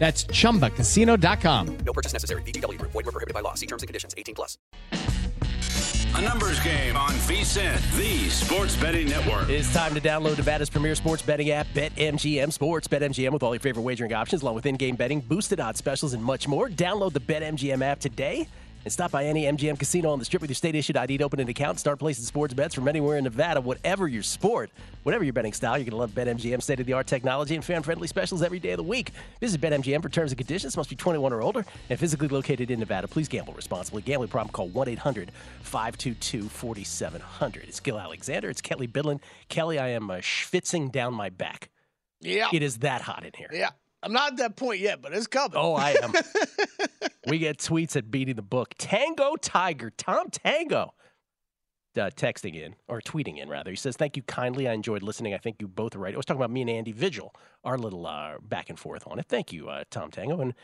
That's chumbacasino.com. No purchase necessary. VGW Group. Void were prohibited by law. See terms and conditions. 18 plus. A numbers game on VSIN, the sports betting network. It's time to download Nevada's premier sports betting app, BetMGM Sports. BetMGM with all your favorite wagering options, along with in-game betting, boosted odds specials, and much more. Download the BetMGM app today and stop by any MGM casino on the strip with your state issued ID to open an account. Start placing sports bets from anywhere in Nevada, whatever your sport, whatever your betting style. You're going to love BetMGM state of the art technology and fan friendly specials every day of the week. Visit BetMGM for terms and conditions. Must be 21 or older and physically located in Nevada. Please gamble responsibly. Gambling problem call 1 800 522 4700. It's Gil Alexander. It's Kelly Bidlin. Kelly, I am uh, schwitzing down my back. Yeah. It is that hot in here. Yeah. I'm not at that point yet, but it's coming. Oh, I am. we get tweets at beating the book. Tango Tiger, Tom Tango, uh, texting in or tweeting in rather. He says, "Thank you kindly. I enjoyed listening. I think you both are right." I was talking about me and Andy Vigil, our little uh, back and forth on it. Thank you, uh, Tom Tango, and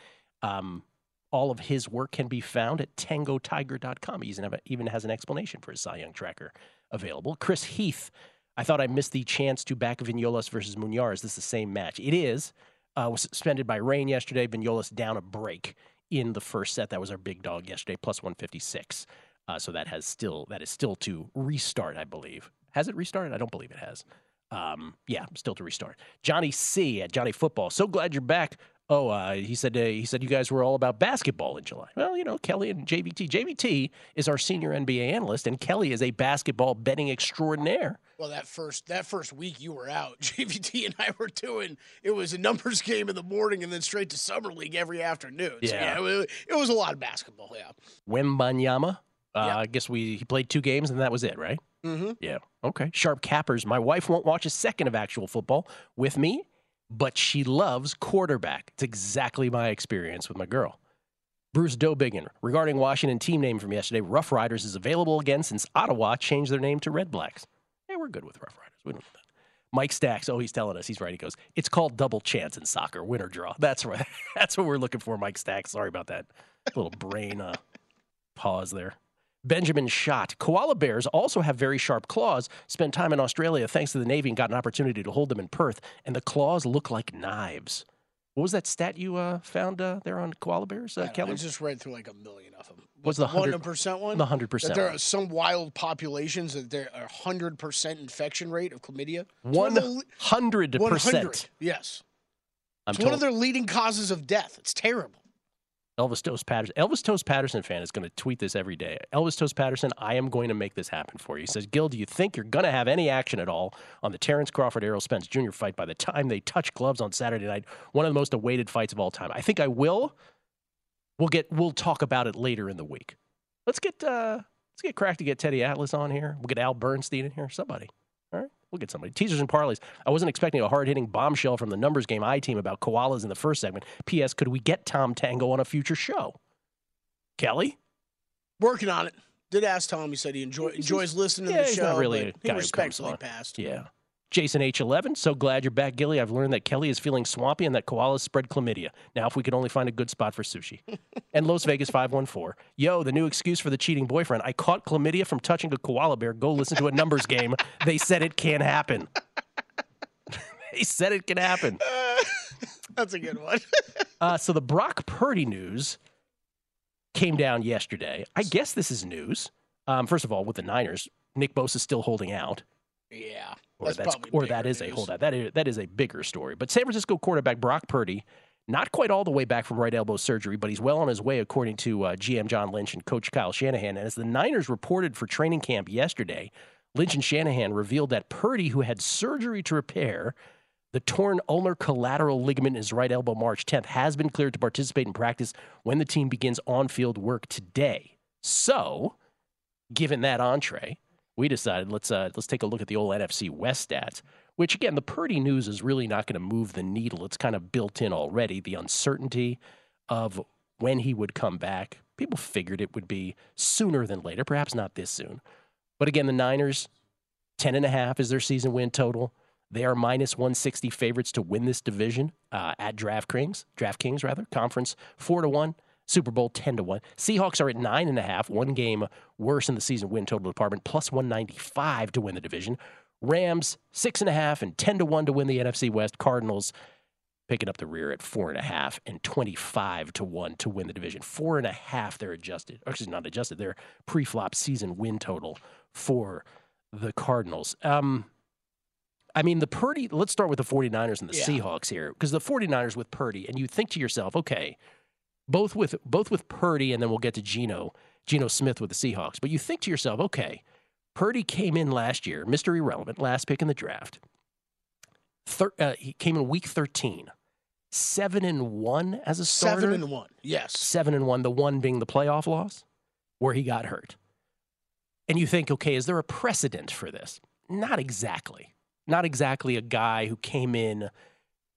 um, all of his work can be found at tangotiger.com. He even, has an explanation for his Cy Young tracker available. Chris Heath, I thought I missed the chance to back Vignolas versus Munar. Is this the same match? It is. Uh, was suspended by rain yesterday. Vignolas down a break in the first set. That was our big dog yesterday, plus 156. Uh, so that has still that is still to restart, I believe. Has it restarted? I don't believe it has. Um, yeah, still to restart. Johnny C at Johnny Football. So glad you're back. Oh, uh, he said uh, he said you guys were all about basketball in July. Well, you know, Kelly and JVT. JVT is our senior NBA analyst, and Kelly is a basketball betting extraordinaire. Well, that first that first week you were out, JVT and I were doing. It was a numbers game in the morning, and then straight to summer league every afternoon. So, Yeah. yeah, it, it was a lot of basketball. Yeah. Wembanyama. Uh, Yep. I guess we he played two games and that was it, right? Mm-hmm. Yeah. Okay. Sharp cappers. My wife won't watch a second of actual football with me, but she loves quarterback. It's exactly my experience with my girl. Bruce Dobigan, regarding Washington team name from yesterday, Rough Riders is available again since Ottawa changed their name to Red Blacks. Yeah, we're good with Rough Riders. We don't know that. Mike Stacks, oh, he's telling us. He's right. He goes, it's called double chance in soccer, win or draw. That's right. That's what we're looking for, Mike Stacks. Sorry about that little brain uh, pause there. Benjamin Schott. Koala bears also have very sharp claws. Spent time in Australia thanks to the Navy and got an opportunity to hold them in Perth, and the claws look like knives. What was that stat you uh, found uh, there on koala bears, uh, I, Kelly? I just read through like a million of them. What's the 100 percent one? the 100% That there are some wild populations that there are hundred percent infection rate of chlamydia. One One of the le- hundred percent. Yes, I'm it's one of their leading causes of death. It's terrible. Elvis Toast Patterson. Elvis Toast Patterson fan is going to tweet this every day. Elvis Toast Patterson, I am going to make this happen for you. He says, Gil, do you think you're going to have any action at all on the Terence Crawford Errol Spence Jr. fight by the time they touch gloves on Saturday night? One of the most awaited fights of all time. I think I will. We'll get. We'll talk about it later in the week. Let's get. uh Let's get crack to get Teddy Atlas on here. We'll get Al Bernstein in here. Somebody. We'll get somebody. Teasers and parlays. I wasn't expecting a hard hitting bombshell from the numbers game I team about koalas in the first segment. P.S. Could we get Tom Tango on a future show? Kelly? Working on it. Did ask Tom. He said he enjoy, enjoys listening Yeah, to the show. really he guy who comes respectfully passed. Yeah. Jason H11, so glad you're back, Gilly. I've learned that Kelly is feeling swampy and that koalas spread chlamydia. Now, if we could only find a good spot for sushi. and Las Vegas 514, yo, the new excuse for the cheating boyfriend. I caught chlamydia from touching a koala bear. Go listen to a numbers game. They said it can happen. they said it can happen. That's a good one. Uh, so the Brock Purdy news came down yesterday. I guess this is news. Um, first of all, with the Niners, Nick Bosa is still holding out. Yeah. or that's that's, or that is a news. holdout. That is that is a bigger story. But San Francisco quarterback Brock Purdy not quite all the way back from right elbow surgery, but he's well on his way, according to uh, GM John Lynch and Coach Kyle Shanahan. And as the Niners reported for training camp yesterday, Lynch and Shanahan revealed that Purdy, who had surgery to repair the torn ulnar collateral ligament in his right elbow March 10th, has been cleared to participate in practice when the team begins on field work today. So, given that entree, we decided let's uh, let's take a look at the old NFC West stats. Which again, the Purdy news is really not going to move the needle. It's kind of built in already. The uncertainty of when he would come back. People figured it would be sooner than later, perhaps not this soon. But again, the Niners, 10 and a half is their season win total. They are minus 160 favorites to win this division uh, at DraftKings, DraftKings rather, conference four to one. Super Bowl 10 to 1. Seahawks are at 9.5, one game worse in the season win total department, plus 195 to win the division. Rams, 6.5 and 10 to 1 to win the NFC West. Cardinals picking up the rear at 4.5 and 25 to 1 to win the division. 4.5, they're adjusted. Actually, not adjusted, they're pre flop season win total for the Cardinals. Um, I mean, the Purdy, let's start with the 49ers and the Yeah. Seahawks here, because the 49ers with Purdy, and you think to yourself, okay, both with both with Purdy, and then we'll get to Geno, Geno Smith with the Seahawks. But you think to yourself, okay, Purdy came in last year, Mr. Irrelevant, last pick in the draft. Thir- uh, he came in week 13, seven and one as a starter. Seven and one. Yes. Seven and one, the one being the playoff loss where he got hurt. And you think, okay, is there a precedent for this? Not exactly. Not exactly a guy who came in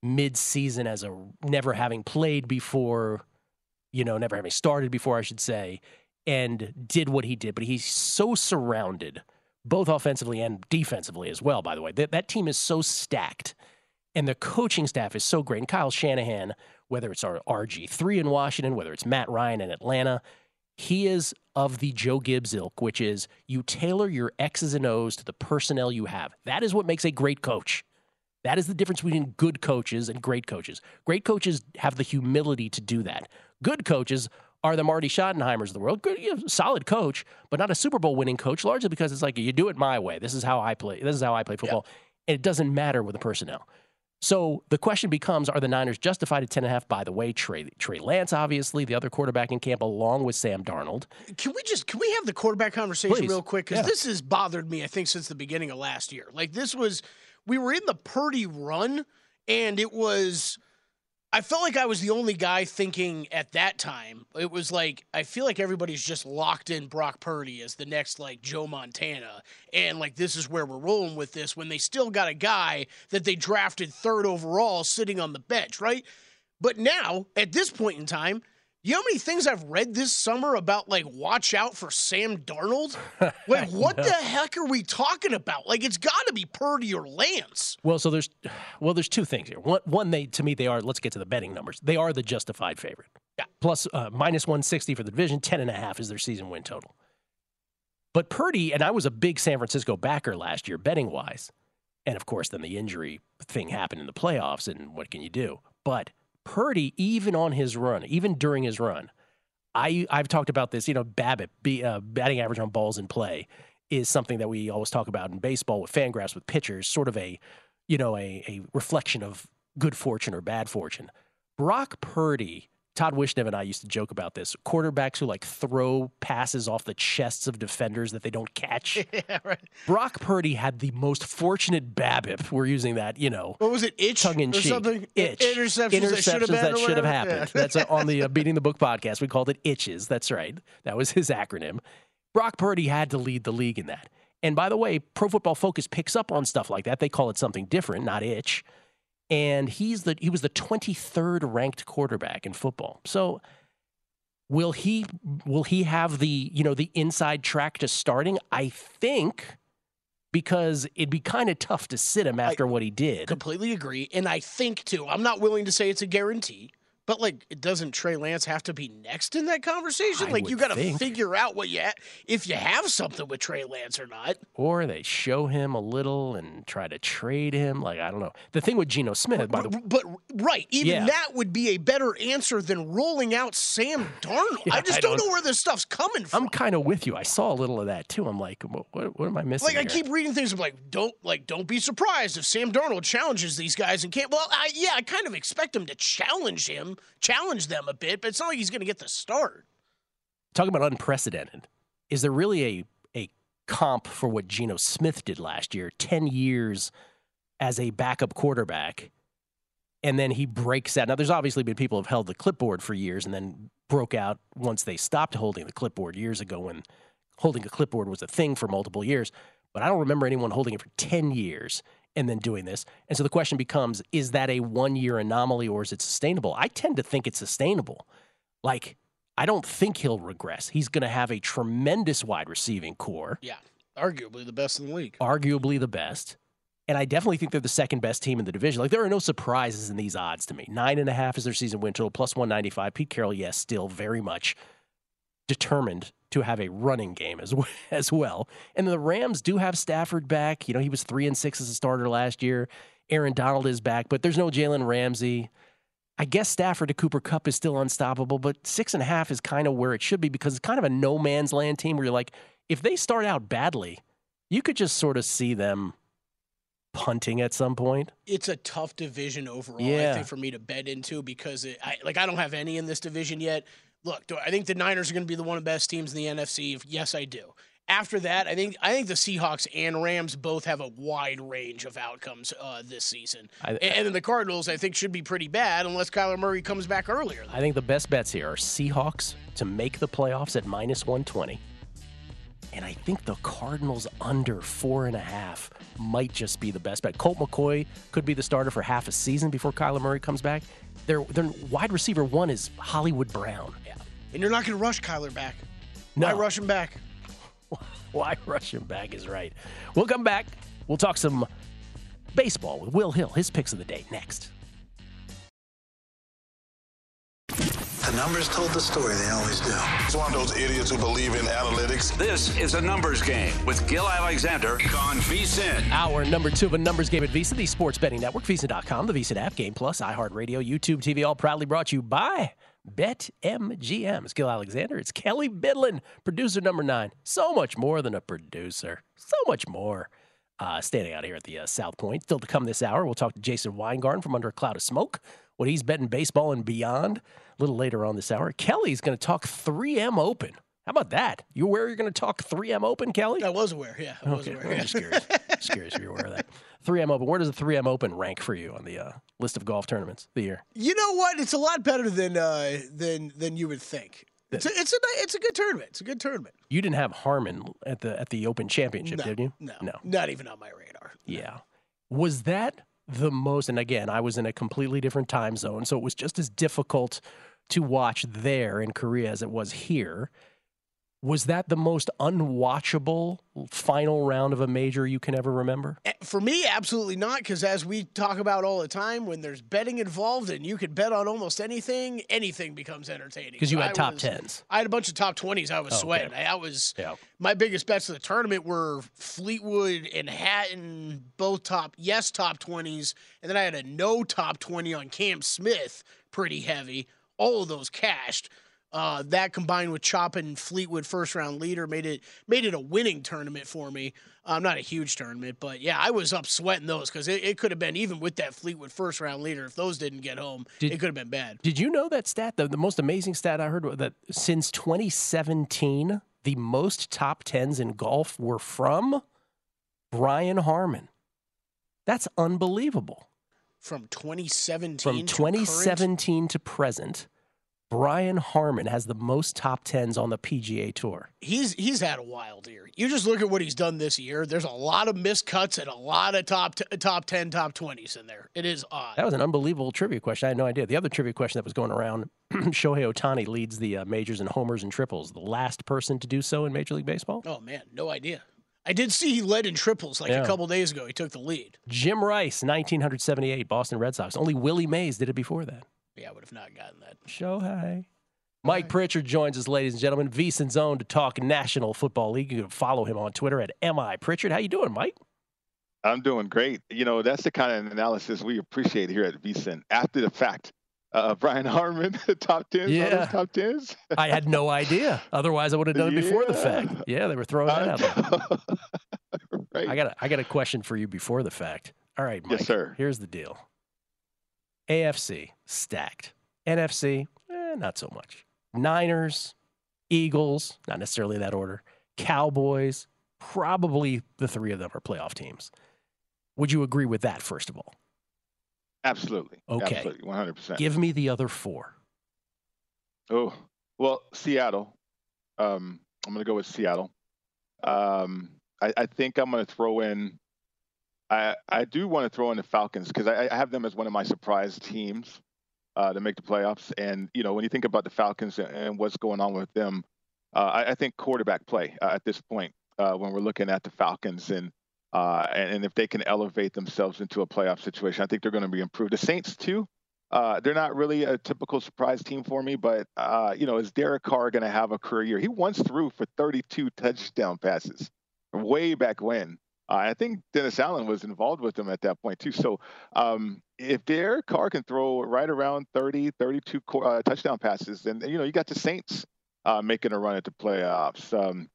mid-season as a never having played before, you know, never having started before, I should say, and did what he did. But he's so surrounded, both offensively and defensively as well, by the way. That, that team is so stacked, and the coaching staff is so great. And Kyle Shanahan, whether it's our RG3 in Washington, whether it's Matt Ryan in Atlanta, he is of the Joe Gibbs ilk, which is you tailor your X's and O's to the personnel you have. That is what makes a great coach. That is the difference between good coaches and great coaches. Great coaches have the humility to do that. Good coaches are the Marty Schottenheimers of the world. Good, you know, solid coach, but not a Super Bowl winning coach, largely because it's like you do it my way. This is how I play. This is how I play football, and it doesn't matter with the personnel. So the question becomes: Are the Niners justified at ten and a half? By the way, Trey Trey Lance, obviously the other quarterback in camp, along with Sam Darnold. Can we just can we have the quarterback conversation Please. real quick? Because Yeah. this has bothered me, I think, since the beginning of last year. Like this was we were in the Purdy run, and it was I felt like I was the only guy thinking at that time. It was like I feel like everybody's just locked in Brock Purdy as the next like Joe Montana, and like this is where we're rolling with this. When they still got a guy that they drafted third overall sitting on the bench, right? But now at this point in time. You know how many things I've read this summer about like watch out for Sam Darnold? Like what the heck are we talking about? Like it's got to be Purdy or Lance. Well, so there's well, there's two things here. One, one, they to me they are. Let's get to the betting numbers. They are the justified favorite. Yeah. Plus uh, minus one sixty for the division. Ten and a half is their season win total. But Purdy and I was a big San Francisco backer last year, betting wise, and of course then the injury thing happened in the playoffs, and what can you do? But Purdy, even on his run, even during his run, I I've talked about this. You know, BABIP, be, uh, batting average on balls in play is something that we always talk about in baseball with Fangraphs with pitchers, sort of a you know a a reflection of good fortune or bad fortune. Brock Purdy, Todd Wishnev and I used to joke about this. Quarterbacks who like throw passes off the chests of defenders that they don't catch. yeah, right. Brock Purdy had the most fortunate BABIP. We're using that, you know, What was it? Itch tongue in cheek. something? Itch. Interceptions, that should have that should have happened. Yeah. That's on the uh, Beating the Book podcast. We called it itches. That's right. That was his acronym. Brock Purdy had to lead the league in that. And by the way, Pro Football Focus picks up on stuff like that. They call it something different, not itch. And he's the he was the 23rd ranked quarterback in football. So will he will he have the, you know, the inside track to starting? I think because it'd be kind of tough to sit him after what he did. Completely agree. And I think too, I'm not willing to say it's a guarantee, But like, it doesn't Trey Lance have to be next in that conversation? I like, you got to figure out what you ha- if you have something with Trey Lance or not. Or they show him a little and try to trade him. Like I don't know. The thing with Geno Smith, by the but, but right, even Yeah. that would be a better answer than rolling out Sam Darnold. Yeah, I just I don't, don't- know where this stuff's coming from. I'm kind of with you. I saw a little of that too. I'm like, what, what, what am I missing? like I keep reading things of like don't like don't be surprised if Sam Darnold challenges these guys and can't. Well, I, yeah, I kind of expect him to challenge him, challenge them a bit, but it's not like he's going to get the start. talking about unprecedented. Is there really a a comp for what Geno Smith did last year? Ten years as a backup quarterback, and then he breaks out. Now, there's obviously been people who have held the clipboard for years and then broke out once they stopped holding the clipboard years ago when holding a clipboard was a thing for multiple years. But I don't remember anyone holding it for ten years and then doing this. And so the question becomes: Is that a one year anomaly or is it sustainable? I tend to think it's sustainable. Like I don't think he'll regress. He's going to have a tremendous wide receiving core, Yeah, arguably the best in the league. arguably the best. And I definitely think they're the second best team in the division. Like there are no surprises in these odds to me. Nine and a half is their season win total, plus one ninety five. Pete Carroll, yes, still very much determined to have a running game as well, as well. And the Rams do have Stafford back. You know, he was three and six as a starter last year. Aaron Donald is back, but there's no Jalen Ramsey. I guess Stafford to Cooper Kupp is still unstoppable, but six and a half is kind of where it should be because it's kind of a no man's land team where you're like, if they start out badly, you could just sort of see them punting at some point. It's a tough division overall. I Yeah. think for me to bet into because it, I like I don't have any in this division yet. Look, do I think the Niners are going to be the one of the best teams in the NFC? Yes, I do. After that, I think I think the Seahawks and Rams both have a wide range of outcomes uh, this season, I- and, and then the Cardinals I think should be pretty bad unless Kyler Murray comes back earlier. I think the best bets here are Seahawks to make the playoffs at minus 120. And I think the Cardinals under four and a half might just be the best bet. Colt McCoy could be the starter for half a season before Kyler Murray comes back. Their, their wide receiver one is Hollywood Brown. Yeah, and you're not going to rush Kyler back. No. Why rush him back? Why rush him back is right. We'll come back. We'll talk some baseball with Will Hill. His picks of the day next. The numbers told the story, they always do. He's one of those idiots who believe in analytics. This is a numbers game with Gil Alexander on VSIN. Hour number two of a numbers game at VSiN, the sports betting network, VSiN.com, the VSiN app, Game Plus, iHeartRadio, YouTube TV, all proudly brought to you by BetMGM. It's Gil Alexander. It's Kelly Bidlin, producer number nine. So much more than a producer. So much more. Uh, standing out here at the uh, South Point. Still to come this hour, we'll talk to Jason Weingarten from Under a Cloud of Smoke, what he's betting baseball and beyond. A little later on this hour, Kelly's going to talk 3M Open. How about that? You aware you're going to talk 3M Open, Kelly? I was aware. Yeah, I was Okay, aware. I'm just curious. just curious if you're aware of that. 3M Open. Where does the 3M Open rank for you on the uh, list of golf tournaments the year? You know what? It's a lot better than uh, than than you would think. It's a, it's a it's a good tournament. It's a good tournament. You didn't have Harman at the at the Open Championship, no, did you? No, No. not even on my radar. Yeah. Was that the most? And again, I was in a completely different time zone, so it was just as difficult to watch there in Korea as it was here. Was that the most unwatchable final round of a major you can ever remember? Eh, For me, absolutely not, because as we talk about all the time, when there's betting involved and you could bet on almost anything, anything becomes entertaining. Because you had I top was- tens. I had a bunch of top twenties. I was Oh, okay. sweating. I, I was Yeah. my biggest bets of the tournament were Fleetwood and Hatton, both top yes top twenties, and then I had a no top twenty on Cam Smith, pretty heavy. All of those cashed. Uh, that combined with chopping Fleetwood first round leader made it made it a winning tournament for me. Um, not a huge tournament, but yeah, I was up sweating those because it, it could have been even with that Fleetwood first round leader. If those didn't get home, Did- it could have been bad. Did you know that stat? The, the most amazing stat I heard was that since 2017, the most top tens in golf were from Brian Harman. That's unbelievable. From 2017 From to current- 2017 to present, Brian Harman has the most top tens on the PGA Tour. he's he's had a wild year. You just look at what he's done this year. There's a lot of missed cuts and a lot of top t- top ten, top twenties in there. It is odd. That was an unbelievable trivia question. I had no idea. The other trivia question that was going around Shohei Ohtani leads the uh, majors in homers and triples, the last person to do so in Major League Baseball. oh man, no idea. I did see he led in triples like Yeah. a couple days ago. He took the lead. Jim Rice, 1978, Boston Red Sox. Only Willie Mays did it before that. Yeah, I would have not gotten that. Shohei. Mike Pritchard joins us, ladies and gentlemen. VSiN Zone to talk National Football League. You can follow him on Twitter at mi Pritchard. How you doing, Mike? I'm doing great. You know, that's the kind of analysis we appreciate here at VSiN. After the fact, uh, Brian Harman, top tens, Yeah. top tens. I had no idea. Otherwise, I would have done it before the fact. Yeah, they were throwing that out there. right. I got a, I got a question for you before the fact. All right, Mike. Yes, sir. Here's the deal. AFC stacked. NFC, eh, not so much. Niners, Eagles, not necessarily that order. Cowboys, probably the three of them are playoff teams. Would you agree with that, first of all? Absolutely. Okay. Absolutely. 100%. Give me the other four. Oh, well, Seattle. Um, I'm going to go with Seattle. Um, I, I think I'm going to throw in. I I do want to throw in the Falcons because I, I have them as one of my surprise teams uh, to make the playoffs. And you know, when you think about the Falcons and, and what's going on with them, uh, I, I think quarterback play uh, at this point uh, when we're looking at the Falcons and. Uh, and, and if they can elevate themselves into a playoff situation, I think they're going to be improved. The Saints too, uh, they're not really a typical surprise team for me, but you know, is Derek Carr going to have a career year? He once threw for 32 touchdown passes, way back when. I think Dennis Allen was involved with them at that point too. So um, if Derek Carr can throw right around 30, 32 uh, touchdown passes, then you know you got the Saints uh, making a run at the playoffs. Um,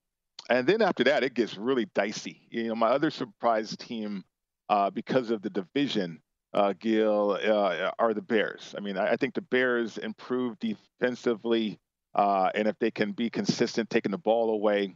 and then after that, it gets really dicey. You know, my other surprise team, uh, because of the division, uh, Gil, uh, are the Bears. I mean, I, I think the Bears improve defensively, and if they can be consistent taking the ball away,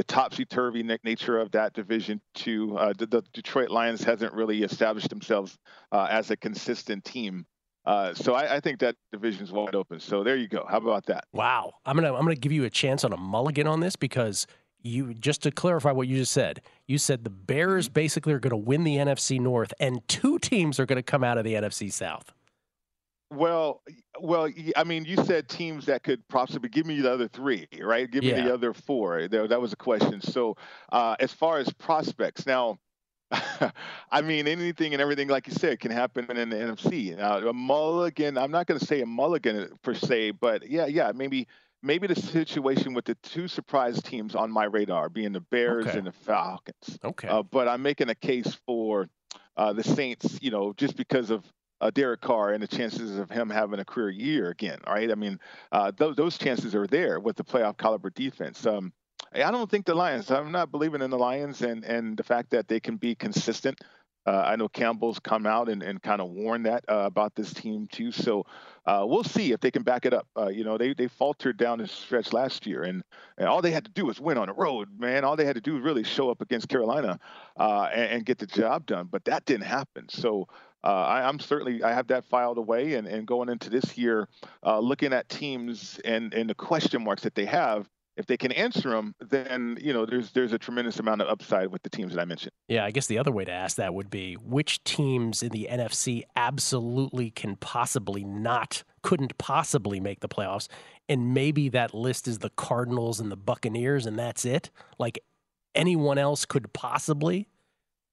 the topsy-turvy nature of that division too. Uh, the, the Detroit Lions hasn't really established themselves uh, as a consistent team. Uh, so I, I think that division's wide open. So there you go. How about that? Wow. I'm gonna I'm gonna give you a chance on a mulligan on this because you just to clarify what you just said, you said the Bears basically are gonna win the NFC North and two teams are gonna come out of the NFC South. Well, well, I mean, you said teams that could possibly give me the other three, right? Give me Yeah. the other four. That was a question. So, uh, as far as prospects, now, I mean, anything and everything, like you said, can happen in the NFC. Now, a mulligan. I'm not going to say a mulligan per se, but yeah, yeah, maybe. Maybe the situation with the two surprise teams on my radar being the Bears Okay. and the Falcons. Okay. Uh, but I'm making a case for uh, the Saints, you know, just because of uh, Derek Carr and the chances of him having a career year again. All right. I mean, uh, those those chances are there with the playoff caliber defense. Um, I don't think the Lions. I'm not believing in the Lions and and the fact that they can be consistent. Uh, I know Campbell's come out and, and kind of warned that uh, about this team too. So uh, we'll see if they can back it up. Uh, you know, they they faltered down the stretch last year, and, and all they had to do was win on the road, man. All they had to do was really show up against Carolina and, and get the job done. But that didn't happen. So uh, I, I'm certainly I have that filed away, and, and going into this year, uh, looking at teams and and the question marks that they have. If they can answer them, then you know there's there's a tremendous amount of upside with the teams that I mentioned. Yeah, I guess the other way to ask that would be which teams in the NFC absolutely can possibly not, couldn't possibly make the playoffs. And maybe that list is the Cardinals and the Buccaneers, and that's it. Like anyone else could possibly.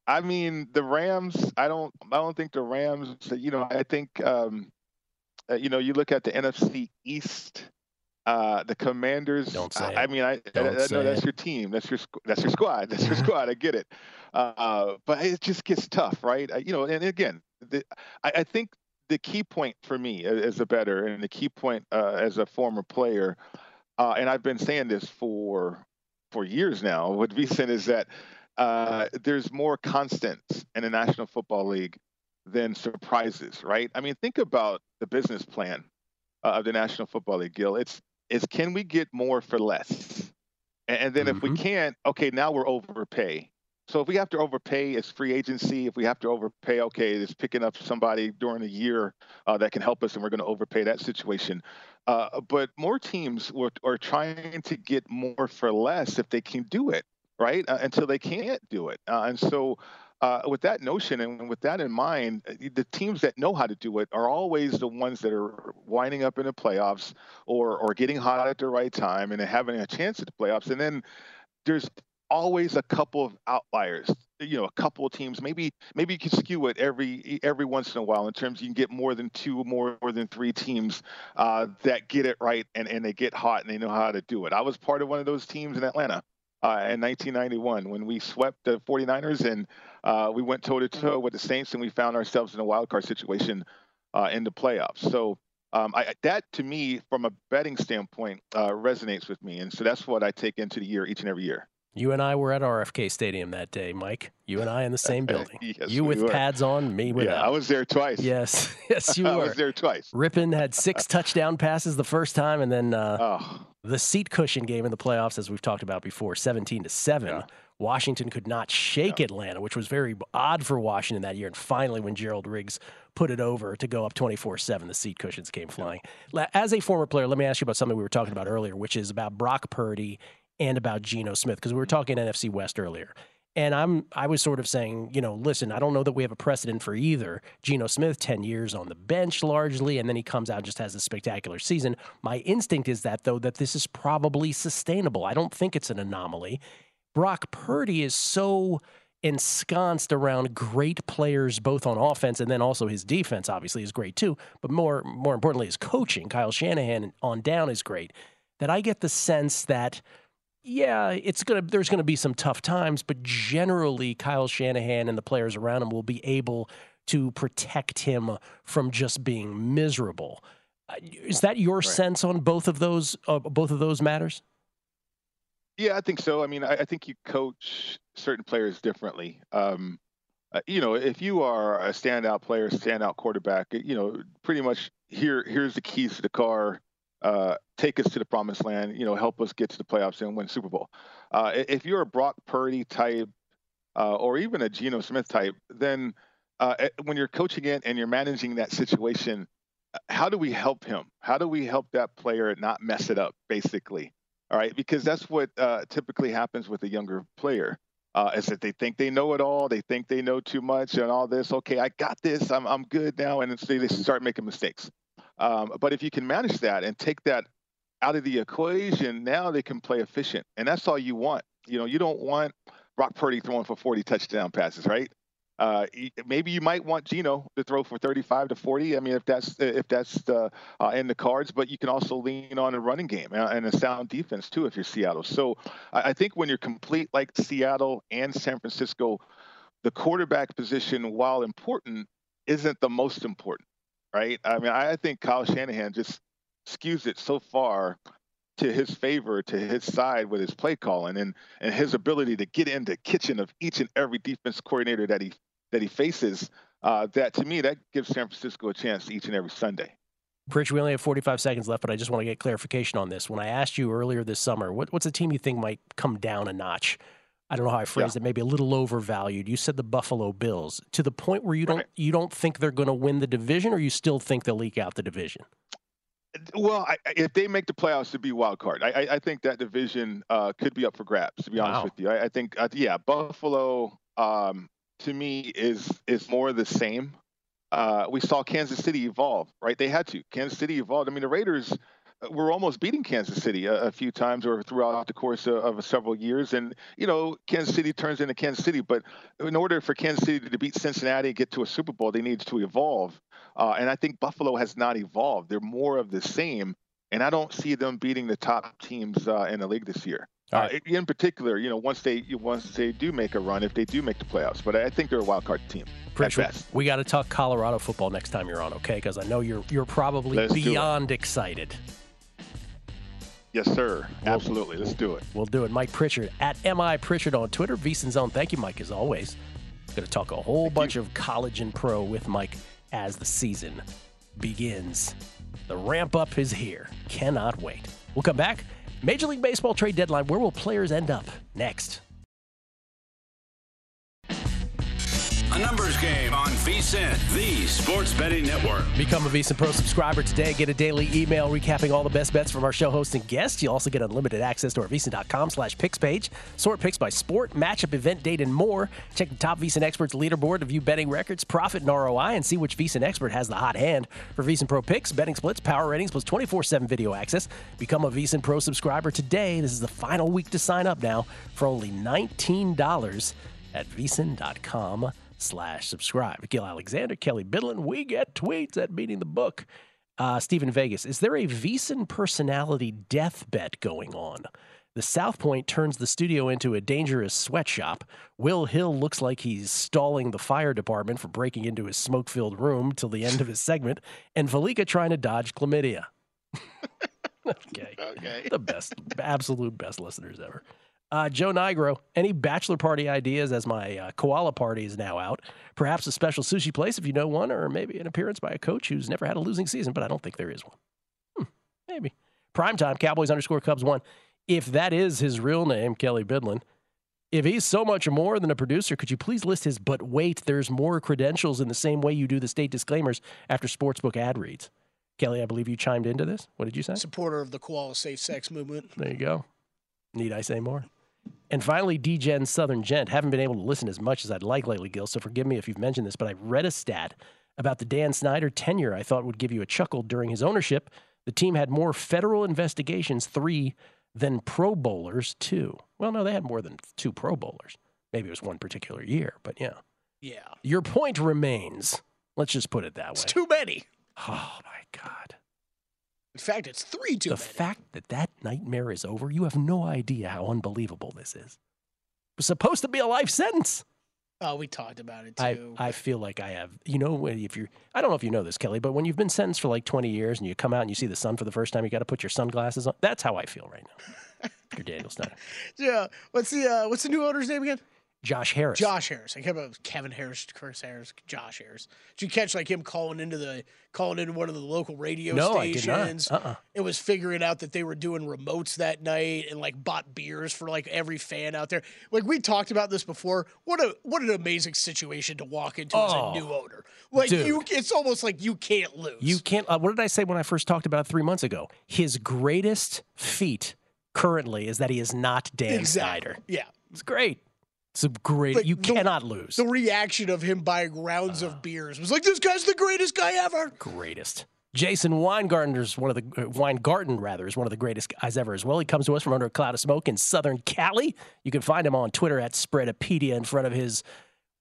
I mean, the Rams. I don't. I don't think the Rams. You know, I think. Um, uh, you know, you look at the NFC East. Uh, the Commanders. Don't say I, I mean, I, I, I know that's it. your team. That's your. That's your squad. That's your squad. I get it. Uh, but it just gets tough, right? You know, and again, the, I, I think the key point for me as a better and the key point uh, as a former player, uh, and I've been saying this for for years now. With VSiN is that uh, there's more constants in the National Football League than surprises, right? I mean, think about the business plan uh, of the National Football League, Gil. It's it's can we get more for less? And, and then if we can't, okay, now we're overpay. So if we have to overpay, it's free agency. If we have to overpay, okay, it's picking up somebody during the year uh, that can help us, and we're going to overpay that situation. Uh, but more teams were, are trying to get more for less if they can do it, right? Uh, until they can't do it. Uh, and so, uh, with that notion and with that in mind, uh, the teams that know how to do it are always the ones that are winding up in the playoffs or or getting hot at the right time and having a chance at the playoffs. And then there's always a couple of outliers. You know, a couple of teams. Maybe maybe you can skew it every every once in a while in terms you can get more than two, more, more than three teams uh, that get it right and, and they get hot and they know how to do it. I was part of one of those teams in Atlanta uh, in 1991 when we swept the 49ers and uh, we went toe to toe with the Saints and we found ourselves in a wild card situation uh, in the playoffs. So um, I, that to me, from a betting standpoint, uh, resonates with me, and so that's what I take into the year each and every year. You and I were at RFK Stadium that day, Mike. You and I in the same building. yes, you with pads on, me without. Yeah, I was there twice. Yes, yes, you were. I was there twice. Rypien had six touchdown passes the first time, and then uh, Oh, the seat cushion game in the playoffs, as we've talked about before, seventeen to seven. Yeah. Washington could not shake Atlanta, which was very odd for Washington that year. And finally, when Gerald Riggs put it over to go up 24 7, the seat cushions came flying. La- As a former player, let me ask you about something we were talking about earlier, which is about Brock Purdy and about Geno Smith, because we were mm-hmm. talking NFC West earlier. And I'm I was sort of saying, you know, listen, I don't know that we have a precedent for either. Geno Smith, 10 years on the bench largely, and then he comes out and just has a spectacular season. My instinct is that though that this is probably sustainable. I don't think it's an anomaly. Brock Purdy is so ensconced around great players both on offense and then also his defense obviously is great too, but more more importantly his coaching. Kyle Shanahan on down is great. That I get the sense that yeah, it's gonna. There's gonna be some tough times, but generally, Kyle Shanahan and the players around him will be able to protect him from just being miserable. Uh, Is that your sense on both of those? Uh, both of those matters. yeah, I think so. I mean, I, I think you coach certain players differently. Um, uh, you know, if you are a standout player, standout quarterback, you know, pretty much here here's the keys to the car. Uh, take us to the promised land. You know, help us get to the playoffs and win Super Bowl. Uh, if you're a Brock Purdy type, uh, or even a Geno Smith type, then uh, eh, when you're coaching it and you're managing that situation, how do we help him? How do we help that player not mess it up? Basically, all right, because that's what uh, typically happens with a younger player. Uh, is that they think they know it all, they think they know too much, and all this. Okay, I got this. I'm I'm good now, and so they start making mistakes. Um, but if you can manage that and take that out of the equation, now they can play efficient, and that's all you want. You know, you don't want Brock Purdy throwing for 40 touchdown passes, right? Uh, maybe you might want Geno to throw for 35 to 40. I mean, if that's if that's uh, uh, in the cards, but you can also lean on a running game and and a sound defense too if you're Seattle. So I think when you're complete like Seattle and San Francisco, the quarterback position, while important, isn't the most important, right? I mean, I think Kyle Shanahan just skews it so far to his favor, to his side with his play calling and and his ability to get in the kitchen of each and every defense coordinator that he that he faces. Uh, that to me, that gives San Francisco a chance each and every Sunday. Pritch, we only have 45 seconds left, but I just want to get clarification on this. When I asked you earlier this summer, what, what's a team you think might come down a notch? I don't know how I phrased it. Maybe a little overvalued. You said the Buffalo Bills. To the point where you don't you don't think they're going to win the division, or you still think they'll leak out the division? Well, I, if they make the playoffs to be wild card, I, I, I think that division uh, could be up for grabs. To be honest Wow. with you, I, I think uh, yeah, Buffalo um, to me is is more the same. Uh, we saw Kansas City evolve, right? They had to. Kansas City evolved. I mean, the Raiders were almost beating Kansas City a, a few times or throughout the course of, of several years. And, you know, Kansas City turns into Kansas City. But in order for Kansas City to beat Cincinnati and get to a Super Bowl, they need to evolve. Uh, and I think Buffalo has not evolved. They're more of the same. And I don't see them beating the top teams uh, in the league this year. All Uh, in particular, you know, once they once they do make a run, if they do make the playoffs, but I think they're a wild card team at Pritch, we- best. we got to talk Colorado football next time you're on, okay? Because I know you're you're probably Let's beyond excited. Yes, sir. Absolutely. Let's do it. We'll do it. Mike Pritchard at MI Pritchard on Twitter. VSiN Zone. Thank you, Mike, as always. Going to talk a whole bunch of college and pro with Mike as the season begins. The ramp up is here. Cannot wait. We'll come back. Major League Baseball trade deadline. Where will players end up next? A numbers game on VSIN, the sports betting network. Become a VSIN Pro subscriber today. Get a daily email recapping all the best bets from our show hosts and guests. You'll also get unlimited access to our VSIN.com slash picks page. Sort picks by sport, matchup, event, date, and more. Check the top VSIN experts leaderboard to view betting records, profit, and ROI, and see which VSIN expert has the hot hand. For VSIN Pro picks, betting splits, power ratings, plus 24-7 video access. Become a VSIN Pro subscriber today. This is the final week to sign up now for only $19 at VSIN.com slash subscribe. Gil Alexander, Kelly Bidlin, we get tweets at Beating the Book. Uh, Stephen Vegas, is there a VSIN personality death bet going on? The South Point turns the studio into a dangerous sweatshop. Will Hill looks like he's stalling the fire department for breaking into his smoke filled room till the end of his segment. And Valika trying to dodge chlamydia. okay. Okay. The best, absolute best listeners ever. Uh, Joe Nigro, any bachelor party ideas as my uh, koala party is now out? Perhaps a special sushi place if you know one, or maybe an appearance by a coach who's never had a losing season, but I don't think there is one. Hmm, maybe. Primetime, Cowboys underscore Cubs one. If that is his real name, Kelly Bidlin, if he's so much more than a producer, could you please list his but wait, there's more credentials in the same way you do the state disclaimers after sportsbook ad reads? Kelly, I believe you chimed into this. What did you say? Supporter of the koala safe sex movement. There you go. Need I say more? And finally, DGen Southern Gent. Haven't been able to listen as much as I'd like lately, Gil, so forgive me if you've mentioned this, but I read a stat about the Dan Snyder tenure I thought would give you a chuckle during his ownership. The team had more federal investigations, three, than Pro Bowlers, two. Well, no, they had more than two Pro Bowlers. Maybe it was one particular year, but yeah. Yeah. Your point remains. Let's just put it that way. It's too many. Oh, my God. In fact, it's three too the many. fact that that nightmare is over, you have no idea how unbelievable this is. It was supposed to be a life sentence. oh, we talked about it too. I, I feel like I have, you know, if you're, I don't know if you know this, Kelly, but when you've been sentenced for like 20 years and you come out and you see the sun for the first time, you got to put your sunglasses on. That's how I feel right now. You're Daniel Snyder. yeah. What's the uh, what's the new owner's name again? Josh Harris. Josh Harris. I kept up with Kevin Harris, Chris Harris, Josh Harris. Did you catch like him calling into the calling into one of the local radio No, I did not. stations? Uh-uh. It was figuring out that they were doing remotes that night and like bought beers for like every fan out there. Like we talked about this before. What a what an amazing situation to walk into as Oh, a new owner. Like dude. you, it's almost like you can't lose. You can't, uh, what did I say when I first talked about it three months ago? His greatest feat currently is that he is not Dan exactly. Snyder. Yeah. It's great. It's a great, Like, you the- cannot lose. The reaction of him buying rounds Uh. of beers was like, "This guy's the greatest guy ever." greatest. Jason Weingartner's one of the uh, Weingarten rather is one of the greatest guys ever as well. He comes to us from under a cloud of smoke in Southern Cali. You can find him on Twitter at Spreadopedia in front of his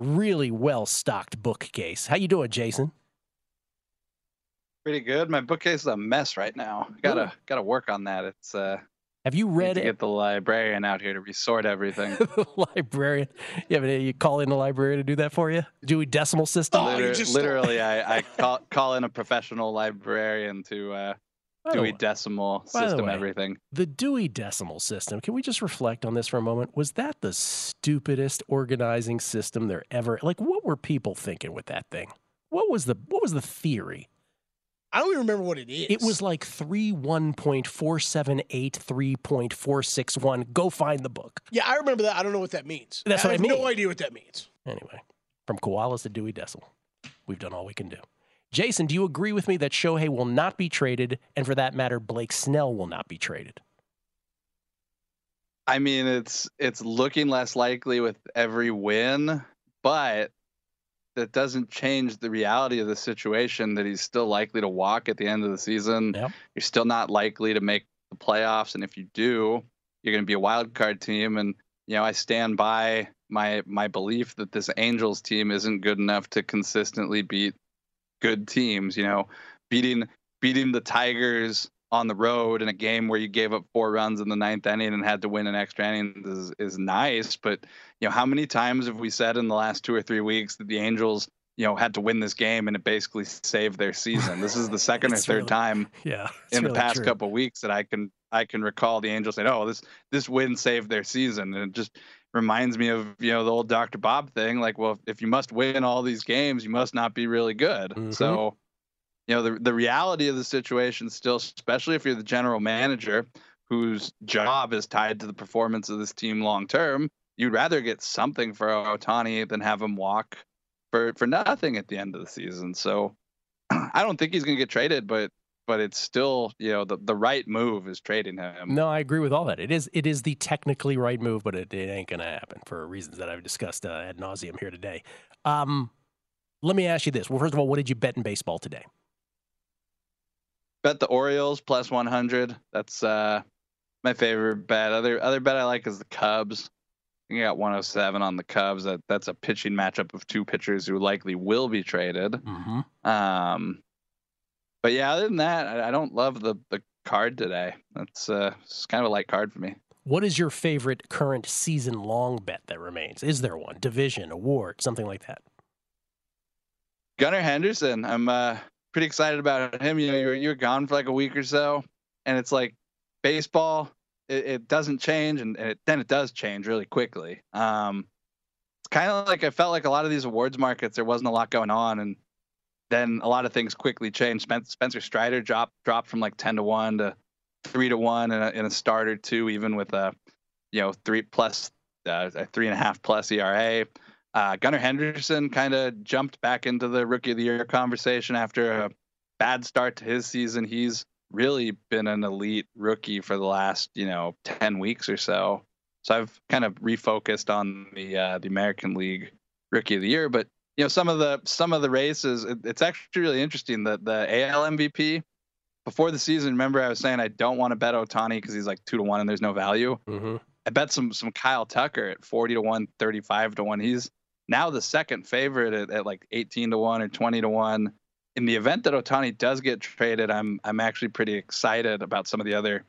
really well stocked bookcase. How you doing, Jason? Pretty good. My bookcase is a mess right now. Gotta gotta work on that. It's uh Have you need read to it? get the librarian out here to resort everything. the librarian. You, have any, you call in the librarian to do that for you? Dewey Decimal System. Oh, Liter- literally, I, I call call in a professional librarian to uh, By the Dewey way- Decimal the system way, everything. The Dewey Decimal System. Can we just reflect on this for a moment? Was that the stupidest organizing system there ever? Like, what were people thinking with that thing? What was the what was the theory? I don't even remember what it is. It was like three one point four seven eight three point four six one. Go find the book. Yeah, I remember that. I don't know what that means. That's what I have mean. no idea what that means. Anyway, from koalas to Dewey Decimal, we've done all we can do. Jason, do you agree with me that Shohei will not be traded, and for that matter, Blake Snell will not be traded? I mean, it's it's looking less likely with every win, but that doesn't change the reality of the situation that he's still likely to walk at the end of the season. Yep. You're still not likely to make the playoffs, and if you do, you're going to be a wild card team. And you know, I stand by my my belief that this Angels team isn't good enough to consistently beat good teams. You know, beating beating the Tigers on the road in a game where you gave up four runs in the ninth inning and had to win an extra inning is, is nice. But you know, how many times have we said in the last two or three weeks that the Angels, you know, had to win this game and it basically saved their season? This is the second or third really- time Yeah, in the past couple weeks that I can I can recall the Angels saying, "Oh, this this win saved their season," and it just reminds me of you know the old Dr. Bob thing. Like, well, if you must win all these games, you must not be really good. Mhm. So, you know, the the reality of the situation still, especially if you're the general manager, whose job is tied to the performance of this team long term, you'd rather get something for Ohtani than have him walk for for nothing at the end of the season. So I don't think he's going to get traded, but but it's still you know the the right move is trading him. No, I agree with all that. It is it is the technically right move, but it, it ain't going to happen for reasons that I've discussed uh, ad nauseum here today. Um, let me ask you this. Well, first of all, what did you bet in baseball today? Bet the Orioles plus 100. That's uh, my favorite bet. Other other bet I like is the Cubs. You got 107 on the Cubs. That that's a pitching matchup of two pitchers who likely will be traded. Mm-hmm. Um, but yeah, other than that, I, I don't love the the card today. That's uh, it's kind of a light card for me. What is your favorite current season long bet that remains? Is there one? Division, award, something like that? Gunnar Henderson. I'm uh, pretty excited about him. You know, you're you're gone for like a week or so, and it's like baseball. It, it doesn't change, and, and it, then it does change really quickly. Um, it's kind of like I felt like a lot of these awards markets there wasn't a lot going on, and then a lot of things quickly changed. Spencer Strider dropped dropped from like ten to one to three to one in a, in a start or two, even with a you know three plus uh, a three and a half plus ERA. Uh, Gunnar Henderson kind of jumped back into the rookie of the year conversation after a bad start to his season. He's really been an elite rookie for the last, you know, 10 weeks or so. So I've kind of refocused on the uh, the American League rookie of the year, but you know, some of the some of the races, it, it's actually really interesting that the AL MVP before the season, remember I was saying I don't want to bet Ohtani because he's like 2 to 1 and there's no value. Mm-hmm. I bet some some Kyle Tucker at 40 to 1, 35 to 1. He's now the second favorite at, at, like 18 to 1 or 20 to 1 in the event that Ohtani does get traded i'm i'm actually pretty excited about some of the other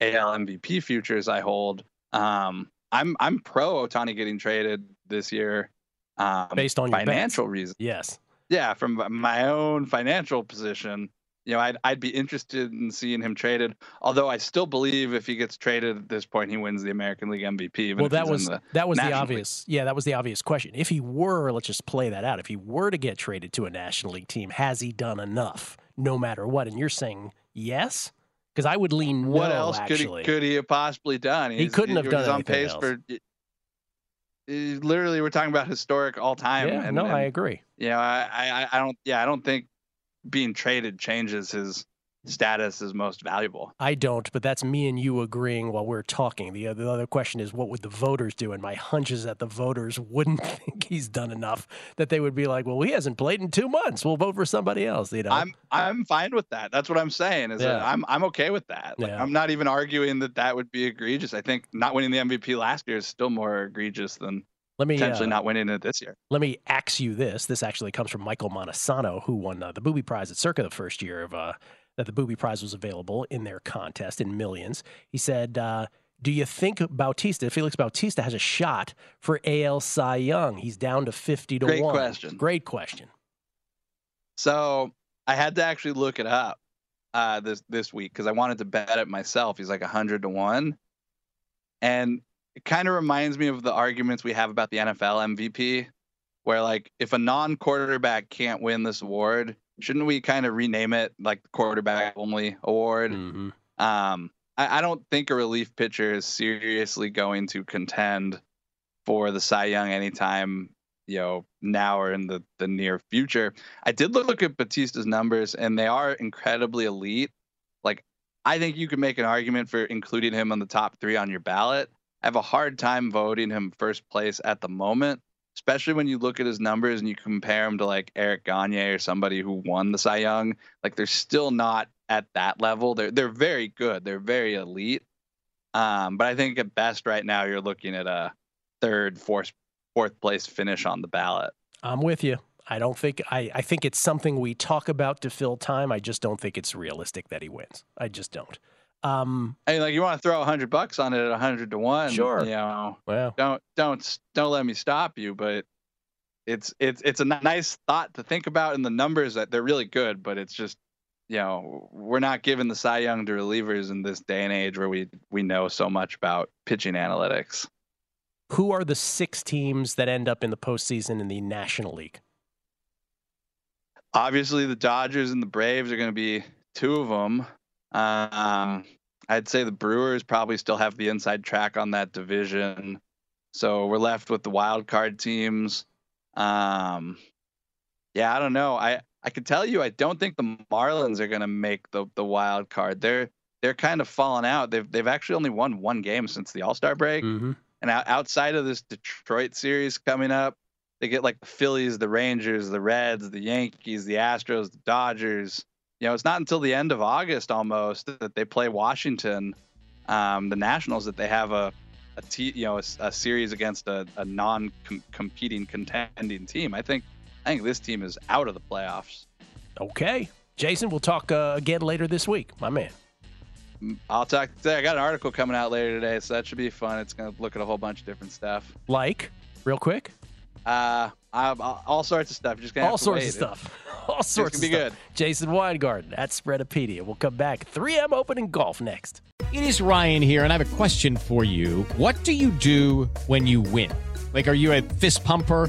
al mvp futures i hold. Um, i'm i'm pro Ohtani getting traded this year um, based on financial reasons. Yes. Yeah from my own financial position you know, I'd I'd be interested in seeing him traded. Although I still believe if he gets traded at this point, he wins the American League MVP. well, that was that was the obvious. League. Yeah, that was the obvious question. If he were, let's just play that out. If he were to get traded to a National League team, has he done enough, no matter what? And you're saying yes, because I would lean no. What else actually. could he could he have possibly done? He's, he couldn't have he done on pace else. for. Literally, we're talking about historic all time. Yeah, and, no, and, I agree. Yeah, you know, I, I, I don't. Yeah, I don't think being traded changes his status as most valuable. I don't, but that's me and you agreeing while we're talking. The other, the other question is, what would the voters do? And my hunch is that the voters wouldn't think he's done enough. That they would be like, "Well, he hasn't played in two months. We'll vote for somebody else." You know, I'm I'm fine with that. That's what I'm saying. Is yeah. that I'm I'm okay with that. Like, yeah. I'm not even arguing that that would be egregious. I think not winning the MVP last year is still more egregious than let me potentially uh, not winning it this year. Let me ax you this. This actually comes from Michael Montesano, who won uh, the Booby Prize at Circa the first year of uh, that the Booby Prize was available in their contest in millions. He said, uh, do you think Bautista, Felix Bautista, has a shot for AL Cy Young? He's down to 50 to Great 1. question. Great question. So I had to actually look it up uh, this this week because I wanted to bet it myself. He's like 100 to 1. And it kind of reminds me of the arguments we have about the NFL MVP, where like if a non quarterback can't win this award, shouldn't we kind of rename it like the quarterback only award? Mm-hmm. Um, I, I, don't think a relief pitcher is seriously going to contend for the Cy Young anytime you know now or in the the near future. I did look, look at Bautista's numbers, and they are incredibly elite. Like I think you could make an argument for including him on the top three on your ballot. I have a hard time voting him first place at the moment especially when you look at his numbers and you compare him to like Eric Gagne or somebody who won the Cy Young. Like they're still not at that level. They're they're very good. They're very elite. Um, but I think at best right now you're looking at a third, fourth, fourth place finish on the ballot. I'm with you. I don't think I, I think it's something we talk about to fill time. I just don't think it's realistic that he wins. I just don't. Um, I mean, like you want to throw a hundred bucks on it at a hundred to one. Sure. You know, well, don't don't don't let me stop you, but it's it's it's a nice thought to think about. And the numbers that they're really good, but it's just you know we're not giving the Cy Young to relievers in this day and age where we we know so much about pitching analytics. Who are the six teams that end up in the postseason in the National League? Obviously, the Dodgers and the Braves are going to be two of them. Um, I'd say the Brewers probably still have the inside track on that division. So we're left with the wild card teams. Um, yeah, I don't know. I I can tell you, I don't think the Marlins are going to make the the wild card. They're they're kind of falling out. They've they've actually only won one game since the All Star break, Mm-hmm. and outside of this Detroit series coming up, they get like the Phillies, the Rangers, the Reds, the Yankees, the Astros, the Dodgers. You know, it's not until the end of August almost that they play Washington, um, the Nationals, that they have a a you know a, a series against a, a non-competing contending team. I think I think this team is out of the playoffs. Okay, Jason, we'll talk uh, again later this week, my man. I'll talk. Today. I got an article coming out later today, so that should be fun. It's gonna look at a whole bunch of different stuff. Like, real quick, Uh, I, I, all sorts of stuff. You're just all to sorts of stuff. All sorts of gonna be stuff. Jason Weingarten at Spreadapedia. We'll come back. 3M Open in golf next. It is Ryan here, and I have a question for you. What do you do when you win? Like, are you a fist pumper,